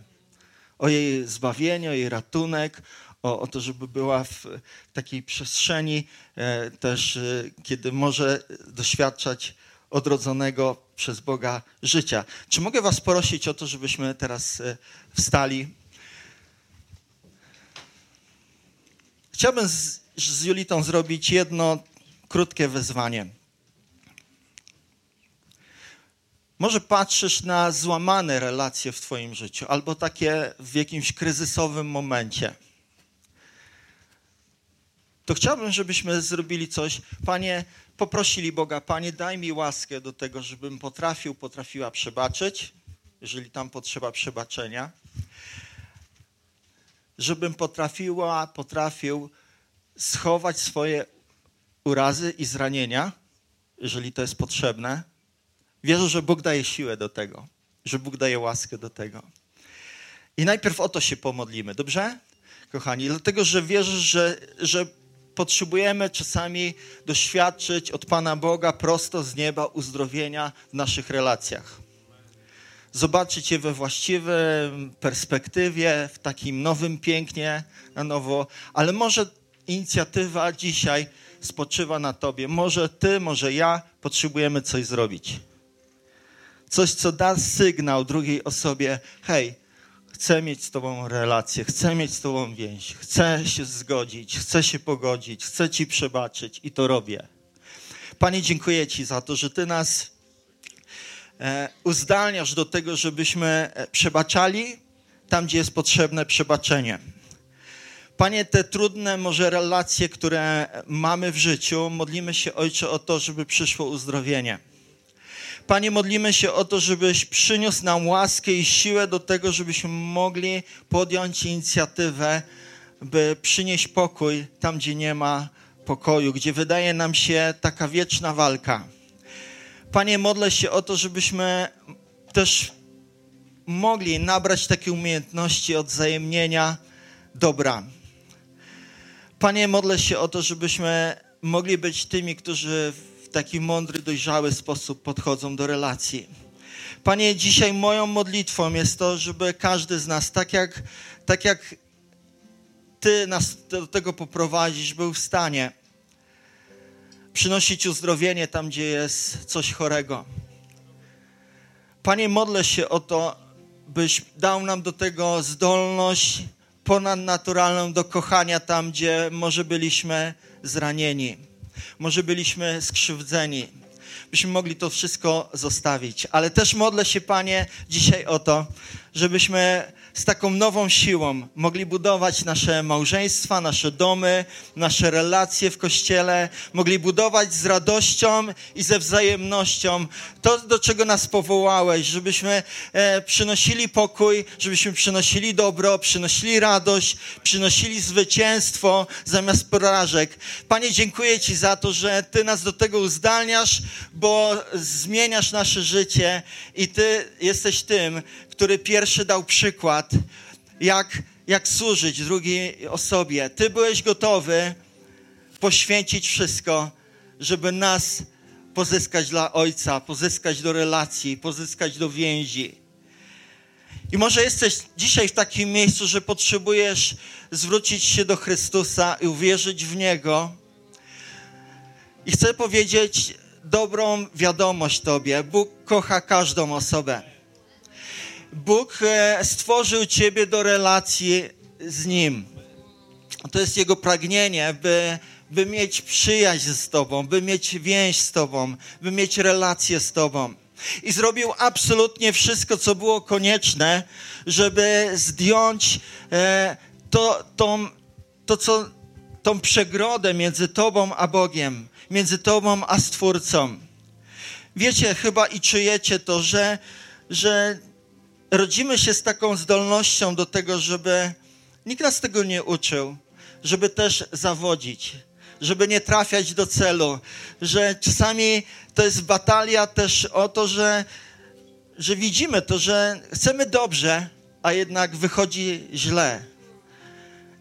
O jej zbawienie, o jej ratunek, o, o to, żeby była w takiej przestrzeni e, też, e, kiedy może doświadczać odrodzonego przez Boga życia. Czy mogę Was prosić o to, żebyśmy teraz e, wstali? Chciałbym z, z Julitą zrobić jedno krótkie wezwanie. Może patrzysz na złamane relacje w Twoim życiu, albo takie w jakimś kryzysowym momencie. To chciałbym, żebyśmy zrobili coś. Panie, poprosili Boga, Panie, daj mi łaskę do tego, żebym potrafił, potrafiła przebaczyć, jeżeli tam potrzeba przebaczenia. żebym potrafiła, potrafił schować swoje urazy i zranienia, jeżeli to jest potrzebne. Wierzę, że Bóg daje siłę do tego, że Bóg daje łaskę do tego. I najpierw o to się pomodlimy, dobrze? Kochani, dlatego, że wierzę, że, że potrzebujemy czasami doświadczyć od Pana Boga prosto z nieba uzdrowienia w naszych relacjach. Zobaczyć je we właściwej perspektywie, w takim nowym pięknie, na nowo, ale może inicjatywa dzisiaj spoczywa na Tobie. Może Ty, może ja potrzebujemy coś zrobić. Coś, co da sygnał drugiej osobie: hej, chcę mieć z Tobą relację, chcę mieć z Tobą więź, chcę się zgodzić, chcę się pogodzić, chcę Ci przebaczyć i to robię. Panie, dziękuję Ci za to, że Ty nas e, uzdalniasz do tego, żebyśmy e, przebaczali tam, gdzie jest potrzebne przebaczenie. Panie, te trudne może relacje, które mamy w życiu, modlimy się, Ojcze, o to, żeby przyszło uzdrowienie. Panie, modlimy się o to, żebyś przyniósł nam łaskę i siłę do tego, żebyśmy mogli podjąć inicjatywę, by przynieść pokój tam, gdzie nie ma pokoju, gdzie wydaje nam się taka wieczna walka. Panie, modlę się o to, żebyśmy też mogli nabrać takie umiejętności odzajemnienia dobra. Panie, modlę się o to, żebyśmy mogli być tymi, którzy w taki mądry, dojrzały sposób podchodzą do relacji. Panie, dzisiaj moją modlitwą jest to, żeby każdy z nas, tak jak, tak jak Ty nas do tego poprowadzisz, był w stanie przynosić uzdrowienie tam, gdzie jest coś chorego. Panie, modlę się o to, byś dał nam do tego zdolność ponadnaturalną do kochania tam, gdzie może byliśmy zranieni, może byliśmy skrzywdzeni. Byśmy mogli to wszystko zostawić. Ale też modlę się, Panie, dzisiaj o to, żebyśmy z taką nową siłą mogli budować nasze małżeństwa, nasze domy, nasze relacje w kościele, mogli budować z radością i ze wzajemnością to, do czego nas powołałeś, żebyśmy e, przynosili pokój, żebyśmy przynosili dobro, przynosili radość, przynosili zwycięstwo zamiast porażek. Panie, dziękuję Ci za to, że Ty nas do tego uzdalniasz, bo zmieniasz nasze życie i Ty jesteś tym, który pierwszy dał przykład, jak, jak służyć drugiej osobie. Ty byłeś gotowy poświęcić wszystko, żeby nas pozyskać dla Ojca, pozyskać do relacji, pozyskać do więzi. I może jesteś dzisiaj w takim miejscu, że potrzebujesz zwrócić się do Chrystusa i uwierzyć w Niego. I chcę powiedzieć dobrą wiadomość Tobie. Bóg kocha każdą osobę. Bóg e, stworzył Ciebie do relacji z Nim. To jest Jego pragnienie, by, by mieć przyjaźń z Tobą, by mieć więź z Tobą, by mieć relację z Tobą. I zrobił absolutnie wszystko, co było konieczne, żeby zdjąć e, to, tą, to, co, tą przegrodę między Tobą a Bogiem, między Tobą a Stwórcą. Wiecie chyba i czujecie to, że, że rodzimy się z taką zdolnością do tego, żeby nikt nas tego nie uczył, żeby też zawodzić, żeby nie trafiać do celu, że czasami to jest batalia też o to, że, że widzimy to, że chcemy dobrze, a jednak wychodzi źle.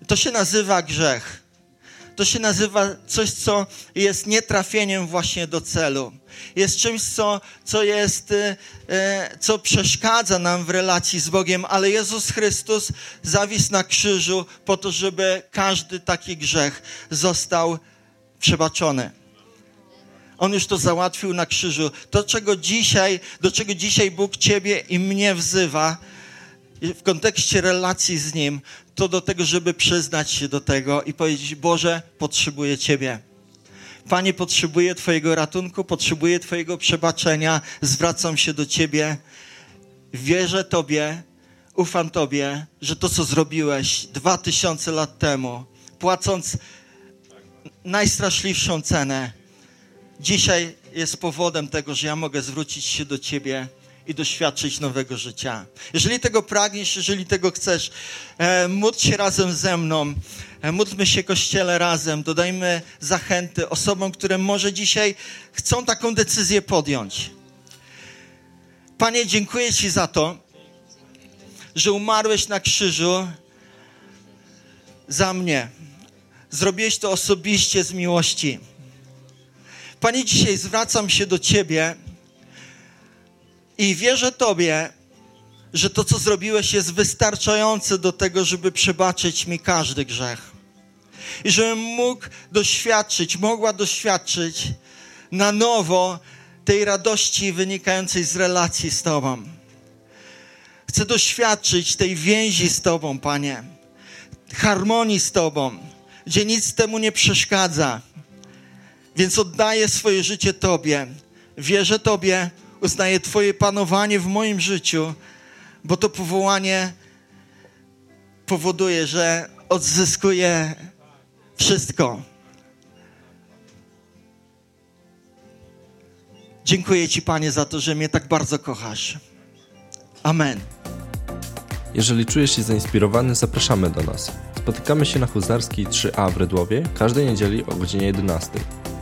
To się nazywa grzech. To się nazywa coś, co jest nietrafieniem właśnie do celu jest czymś, co, co jest, e, e, co przeszkadza nam w relacji z Bogiem, ale Jezus Chrystus zawisł na krzyżu po to, żeby każdy taki grzech został przebaczony. On już to załatwił na krzyżu. To, czego dzisiaj, do czego dzisiaj Bóg Ciebie i mnie wzywa w kontekście relacji z Nim, to do tego, żeby przyznać się do tego i powiedzieć: Boże, potrzebuję Ciebie. Panie, potrzebuję Twojego ratunku, potrzebuję Twojego przebaczenia, zwracam się do Ciebie. Wierzę Tobie, ufam Tobie, że to, co zrobiłeś dwa tysiące lat temu, płacąc najstraszliwszą cenę, dzisiaj jest powodem tego, że ja mogę zwrócić się do Ciebie i doświadczyć nowego życia. Jeżeli tego pragniesz, jeżeli tego chcesz, e, módl się razem ze mną, e, módlmy się Kościele razem, dodajmy zachęty osobom, które może dzisiaj chcą taką decyzję podjąć. Panie, dziękuję Ci za to, że umarłeś na krzyżu za mnie. Zrobiłeś to osobiście z miłości. Panie, dzisiaj zwracam się do Ciebie i wierzę Tobie, że to, co zrobiłeś, jest wystarczające do tego, żeby przebaczyć mi każdy grzech. I żebym mógł doświadczyć, mogła doświadczyć na nowo tej radości wynikającej z relacji z Tobą. Chcę doświadczyć tej więzi z Tobą, Panie, harmonii z Tobą, gdzie nic temu nie przeszkadza. Więc oddaję swoje życie Tobie. Wierzę Tobie, uznaję Twoje panowanie w moim życiu, bo to powołanie powoduje, że odzyskuję wszystko. Dziękuję Ci, Panie, za to, że mnie tak bardzo kochasz. Amen. Jeżeli czujesz się zainspirowany, zapraszamy do nas. Spotykamy się na Huzarskiej 3A w Rydłowie każdej niedzieli o godzinie 11.